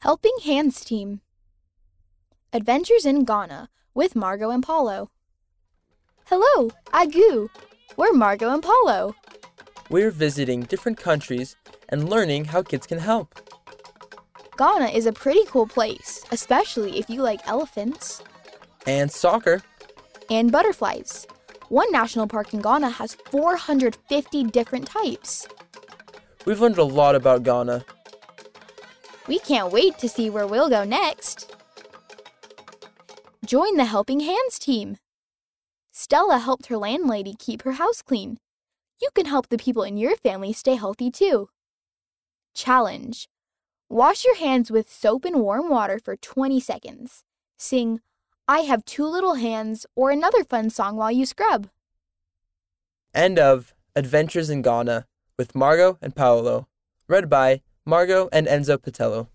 Helping Hands Team Adventures in Ghana with Margo and Paolo. Hello, Agu. We're Margo and Paolo. We're visiting different countries and learning how kids can help. Ghana is a pretty cool place, especially if you like elephants And soccer. and butterflies. One national park in Ghana has 450 different types. We've learned a lot about Ghana. We can't wait to see where we'll go next. Join the Helping Hands team. Stella helped her landlady keep her house clean. You can help the people in your family stay healthy too. Challenge Wash your hands with soap and warm water for 20 seconds. Sing, I have two little hands, or another fun song while you scrub. End of Adventures in Ghana with Margo and Paolo. Read by Margot and Enzo Patello.